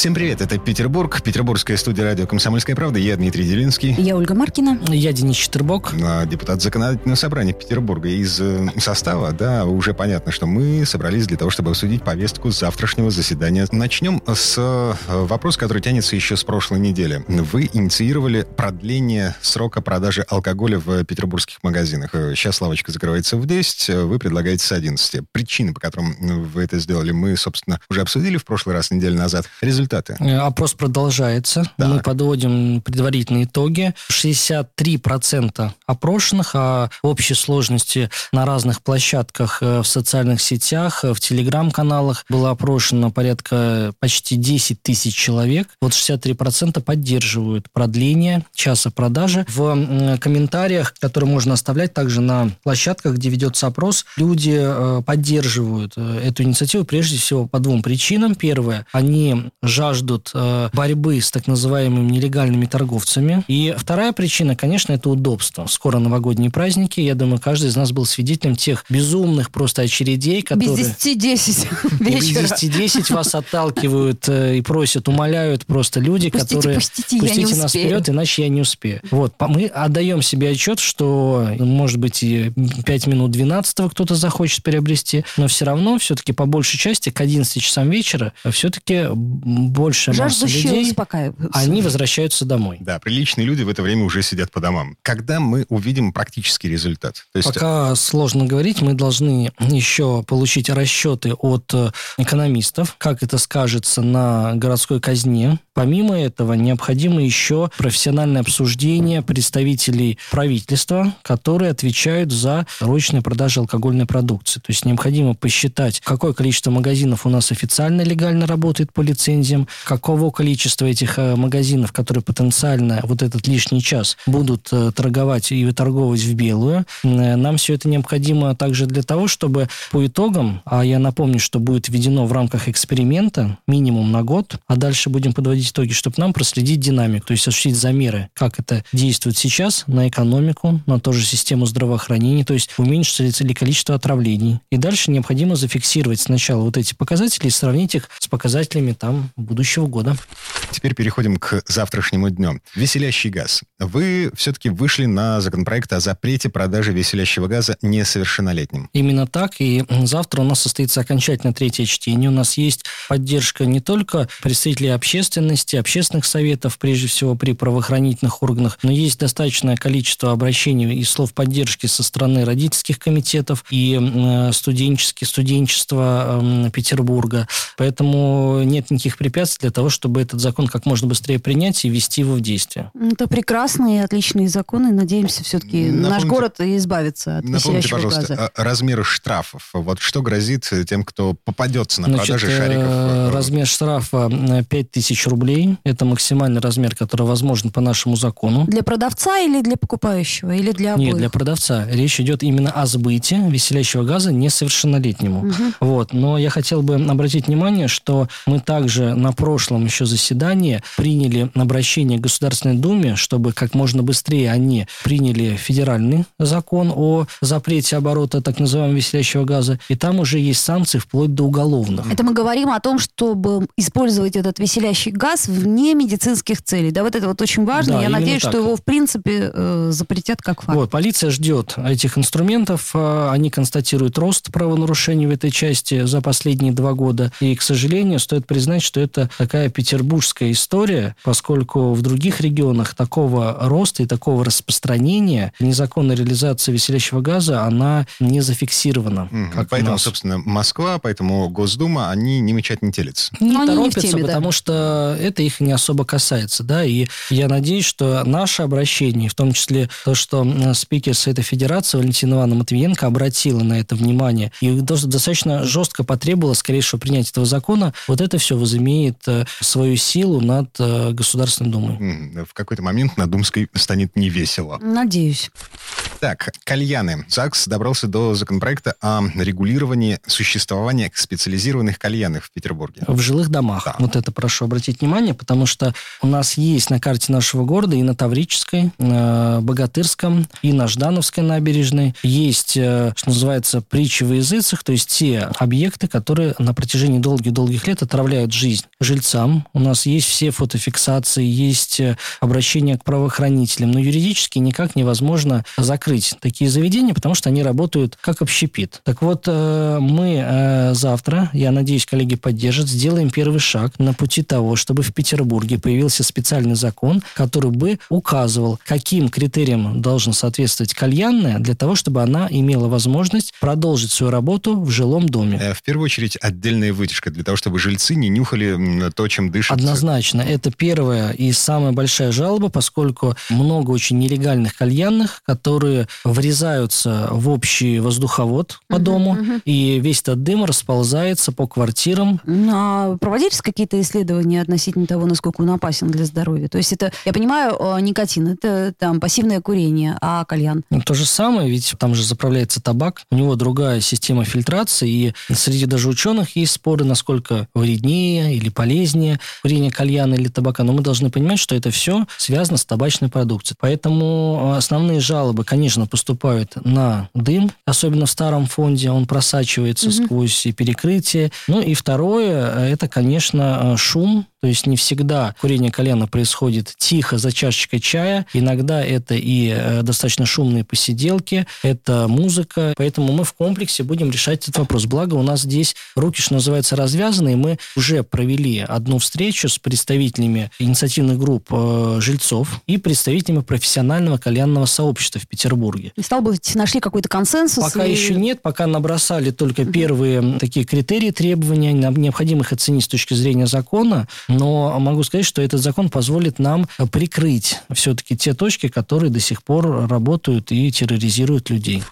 Всем привет, это Петербург, петербургская студия радио «Комсомольская правда». Я Дмитрий Делинский. Я Ольга Маркина. Я Денис Четербок. А, депутат законодательного собрания Петербурга. Из э, состава, да, уже понятно, что мы собрались для того, чтобы обсудить повестку завтрашнего заседания. Начнем с э, вопроса, который тянется еще с прошлой недели. Вы инициировали продление срока продажи алкоголя в петербургских магазинах. Э, сейчас лавочка закрывается в 10, вы предлагаете с 11. Причины, по которым вы это сделали, мы, собственно, уже обсудили в прошлый раз, неделю назад. Результат результаты? Э, опрос продолжается. Так. Мы подводим предварительные итоги. 63% опрошенных о общей сложности на разных площадках э, в социальных сетях, э, в телеграм-каналах было опрошено порядка почти 10 тысяч человек. Вот 63% поддерживают продление часа продажи. В комментариях, которые можно оставлять также на площадках, где ведется опрос, люди поддерживают эту инициативу прежде всего по двум причинам. Первое, они жаждут э, борьбы с так называемыми нелегальными торговцами. И вторая причина, конечно, это удобство. Скоро новогодние праздники. Я думаю, каждый из нас был свидетелем тех безумных просто очередей, которые... Без 10-10 вечера. Без 10-10 вас отталкивают э, и просят, умоляют просто люди, пустите, которые... Пустите, пустите нас успею. вперед, иначе я не успею. Вот. Мы отдаем себе отчет, что, может быть, и 5 минут 12 кто-то захочет приобрести, но все равно, все-таки по большей части, к 11 часам вечера все-таки большая масса людей, они возвращаются домой. Да, приличные люди в это время уже сидят по домам. Когда мы увидим практический результат? То есть... Пока сложно говорить, мы должны еще получить расчеты от э, экономистов, как это скажется на городской казне. Помимо этого, необходимо еще профессиональное обсуждение представителей правительства, которые отвечают за ручные продажи алкогольной продукции. То есть необходимо посчитать, какое количество магазинов у нас официально легально работает по лицензиям, каково количество этих э, магазинов, которые потенциально вот этот лишний час будут э, торговать и выторговывать в белую. Э, нам все это необходимо также для того, чтобы по итогам, а я напомню, что будет введено в рамках эксперимента минимум на год, а дальше будем подводить итоги, чтобы нам проследить динамику, то есть осуществить замеры, как это действует сейчас на экономику, на ту же систему здравоохранения, то есть уменьшится ли количество отравлений. И дальше необходимо зафиксировать сначала вот эти показатели и сравнить их с показателями там будущего года. Теперь переходим к завтрашнему дню. Веселящий газ. Вы все-таки вышли на законопроект о запрете продажи веселящего газа несовершеннолетним. Именно так. И завтра у нас состоится окончательно третье чтение. У нас есть поддержка не только представителей общественности, общественных советов, прежде всего при правоохранительных органах, но есть достаточное количество обращений и слов поддержки со стороны родительских комитетов и студенческих, студенчества Петербурга. Поэтому нет никаких препятствий для того, чтобы этот закон как можно быстрее принять и ввести его в действие. Это прекрасные и отличные законы. Надеемся, все-таки напомните, наш город избавится от Напомните, пожалуйста, газа. размеры штрафов. Вот что грозит тем, кто попадется на Значит, продаже шариков? Э, размер штрафа 5000 рублей. Это максимальный размер, который возможен по нашему закону. Для продавца или для покупающего? Или для обоих? Нет, для продавца. Речь идет именно о сбыте веселящего газа несовершеннолетнему. Угу. Вот. Но я хотел бы обратить внимание, что мы также на прошлом еще заседании приняли обращение к Государственной Думе, чтобы как можно быстрее они приняли федеральный закон о запрете оборота так называемого веселящего газа. И там уже есть санкции вплоть до уголовных. Это мы говорим о том, чтобы использовать этот веселящий газ вне медицинских целей. Да, вот это вот очень важно. Да, Я надеюсь, так. что его, в принципе, э, запретят как факт. Вот, полиция ждет этих инструментов. А, они констатируют рост правонарушений в этой части за последние два года. И, к сожалению, стоит признать, что это такая петербургская история, поскольку в других регионах такого роста и такого распространения незаконной реализации веселящего газа, она не зафиксирована. Угу. Поэтому, собственно, Москва, поэтому Госдума, они не мечать не телятся. Не Но торопятся, не теме, потому да. что это их не особо касается. Да? И я надеюсь, что наше обращение, в том числе то, что спикер Совета Федерации Валентина Ивановна Матвиенко обратила на это внимание и достаточно жестко потребовала скорейшего принятия этого закона, вот это все возымеет э, свою силу над э, Государственной Думой. В какой-то момент на Думской станет невесело. Надеюсь. Так, кальяны. ЗАГС добрался до законопроекта о регулировании существования специализированных кальянов в Петербурге. В жилых домах. Да. Вот это прошу обратить внимание, потому что у нас есть на карте нашего города и на Таврической, на Богатырском, и на Ждановской набережной есть, э, что называется, притчи в языцах, то есть те объекты, которые на протяжении долгих-долгих лет отравляют жизнь жильцам. У нас есть все фотофиксации, есть э, обращения к правоохранителям, но юридически никак невозможно закрыть такие заведения, потому что они работают как общепит. Так вот, э, мы э, завтра, я надеюсь, коллеги поддержат, сделаем первый шаг на пути того, чтобы в Петербурге появился специальный закон, который бы указывал, каким критериям должен соответствовать кальянная для того, чтобы она имела возможность продолжить свою работу в жилом доме. В первую очередь, отдельная вытяжка для того, чтобы жильцы не нюхали то, чем дышат. Однозначно. Это первая и самая большая жалоба, поскольку много очень нелегальных кальянных, которые врезаются в общий воздуховод по uh-huh, дому, uh-huh. и весь этот дым расползается по квартирам. Ну, а проводились какие-то исследования относительно того, насколько он опасен для здоровья? То есть это, я понимаю, никотин, это там пассивное курение, а кальян? Ну, то же самое, ведь там же заправляется табак, у него другая система фильтрации, и среди даже ученых есть споры, насколько вреднее или полезнее курение кальяна или табака, но мы должны понимать, что это все связано с табачной продукцией. Поэтому э, основные жалобы, конечно, поступают на дым, особенно в старом фонде, он просачивается угу. сквозь перекрытие. Ну и второе, э, это, конечно, э, шум, то есть не всегда курение кальяна происходит тихо за чашечкой чая. Иногда это и э, достаточно шумные посиделки, это музыка. Поэтому мы в комплексе будем решать этот вопрос. Благо у нас здесь руки, что называется, развязаны. И мы уже провели одну встречу с представителями инициативных групп э, жильцов и представителями профессионального кальянного сообщества в Петербурге. И стал быть, нашли какой-то консенсус? Пока и... еще нет, пока набросали только первые такие критерии, требования, необходимо их оценить с точки зрения закона но могу сказать, что этот закон позволит нам прикрыть все-таки те точки, которые до сих пор работают и терроризируют людей.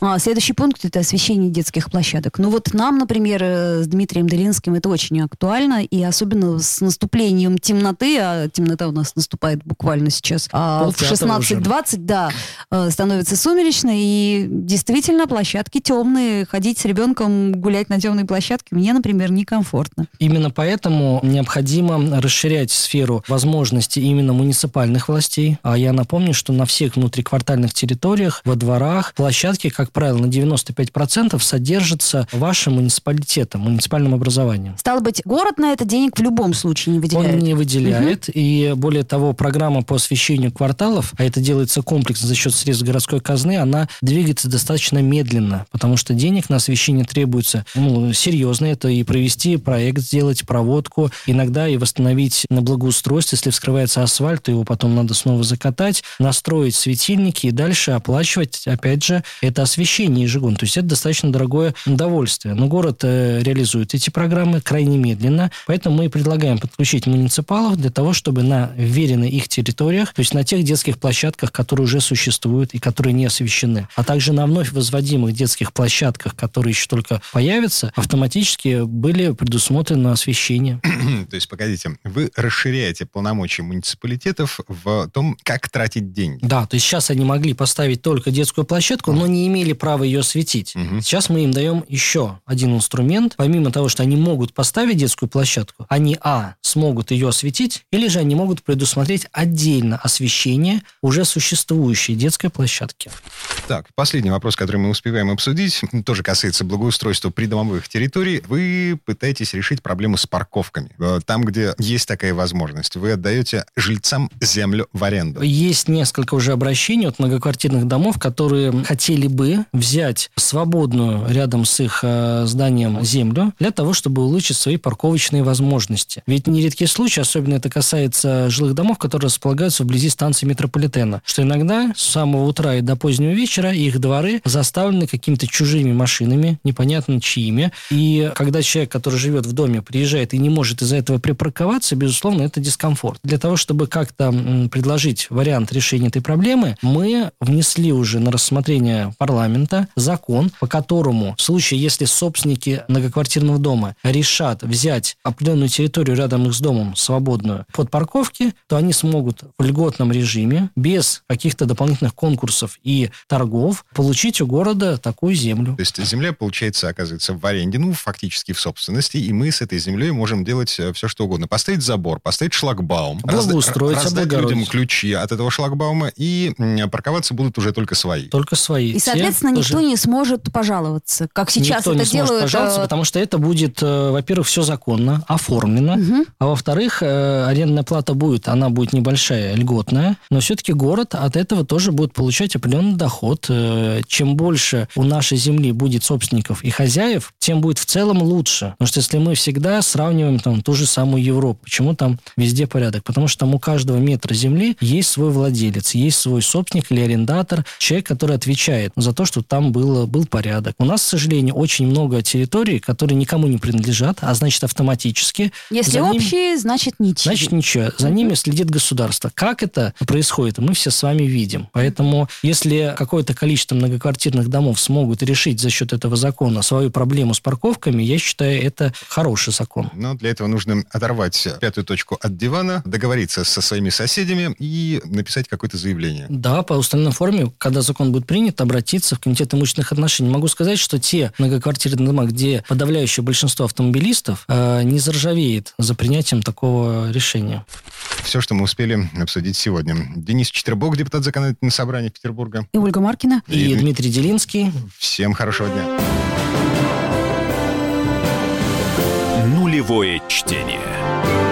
А, следующий пункт – это освещение детских площадок. Ну вот нам, например, э, с Дмитрием Делинским это очень актуально, и особенно с наступлением темноты, а темнота у нас наступает буквально сейчас а, в 16-20, да, э, становится сумеречно, и действительно площадки темные, ходить с ребенком, гулять на темной площадке мне, например, некомфортно. Именно поэтому необходимо расширять сферу возможностей именно муниципальных властей. А я напомню, что на всех внутриквартальных территориях, во дворах, площадки, как правило, на 95% содержатся вашим муниципалитетом, муниципальным образованием. Стало быть, город на это денег в любом случае не выделяет? Он не выделяет. Угу. И более того, программа по освещению кварталов, а это делается комплексно за счет средств городской казны, она двигается достаточно медленно, потому что денег на освещение требуется ну, серьезно. Это и провести проект, сделать проводку, иногда и восстановить на благоустройство. Если вскрывается асфальт, то его потом надо снова закатать, настроить светильники и дальше оплачивать, опять же, это освещение ежегодно. То есть это достаточно дорогое удовольствие. Но город э, реализует эти программы крайне медленно, поэтому мы предлагаем подключить муниципалов для того, чтобы на веренных их территориях, то есть на тех детских площадках, которые уже существуют и которые не освещены, а также на вновь возводимых детских площадках, которые еще только появятся, автоматически были предусмотрены освещение. То есть, погодите, вы расширяете полномочия муниципалитетов в том, как тратить деньги. Да, то есть сейчас они могли поставить только детскую площадку, но не имели права ее осветить. Угу. Сейчас мы им даем еще один инструмент. Помимо того, что они могут поставить детскую площадку, они, а, смогут ее осветить, или же они могут предусмотреть отдельно освещение уже существующей детской площадки. Так, последний вопрос, который мы успеваем обсудить, тоже касается благоустройства придомовых территорий. Вы пытаетесь решить проблему с парковками. Там, где есть такая возможность, вы отдаете жильцам землю в аренду. Есть несколько уже обращений от многоквартирных домов, которые хотели бы взять свободную рядом с их э, зданием землю для того, чтобы улучшить свои парковочные возможности. Ведь нередки случаи, особенно это касается жилых домов, которые располагаются вблизи станции метрополитена, что иногда с самого утра и до позднего вечера их дворы заставлены какими-то чужими машинами, непонятно чьими. И когда человек, который живет в доме, приезжает и не может из-за этого припарковаться, безусловно, это дискомфорт. Для того, чтобы как-то предложить вариант решения этой проблемы, мы внесли уже на рассмотрение парламента закон, по которому в случае, если собственники многоквартирного дома решат взять определенную территорию рядом с домом свободную под парковки, то они смогут в льготном режиме, без каких-то дополнительных конкурсов конкурсов и торгов получить у города такую землю. То есть земля, получается, оказывается в аренде, ну, фактически в собственности, и мы с этой землей можем делать э, все, что угодно. Поставить забор, поставить шлагбаум, Благоустроить, раздать людям ключи от этого шлагбаума, и парковаться будут уже только свои. Только свои. И, Те соответственно, тоже- никто не сможет пожаловаться, как сейчас Никто это не сможет делают. пожаловаться, потому что это будет, э, во-первых, все законно, оформлено, мгм. а во-вторых, э, арендная плата будет, она будет небольшая, льготная, но все-таки город от этого тоже будет получать определенный доход. Э, Чем больше у нашей земли будет собственников и хозяев, тем будет в целом лучше. Потому что если мы всегда сравниваем там ту же самую Европу, почему там везде порядок? Потому что там у каждого метра земли есть свой владелец, есть свой собственник или арендатор, человек, который отвечает за то, что там было, был порядок. У нас, к сожалению, очень много территорий, которые никому не принадлежат, а значит автоматически Если за ним- общие, значит ничьи. Значит, ничего. За ними следит государство. Как это происходит, мы все с вами видим. Поэтому, если какое-то количество многоквартирных домов смогут решить за счет этого закона свою проблему с парковками, я считаю, это хороший закон. Но для этого нужно оторвать пятую точку от дивана, договориться со своими соседями и написать какое-то заявление. Да, по установленной форме, когда закон будет принят, обратиться в Комитет имущественных отношений. Могу сказать, что те многоквартирные дома, где подавляющее большинство автомобилистов э, не заржавеет за принятием такого решения. Все, что мы успели обсудить сегодня. Денис Четербок, депутат законодательного собрания Петербурга. И Ольга Маркина. И, И- Дмитрий Делинский. Всем хорошего дня. Нулевое чтение.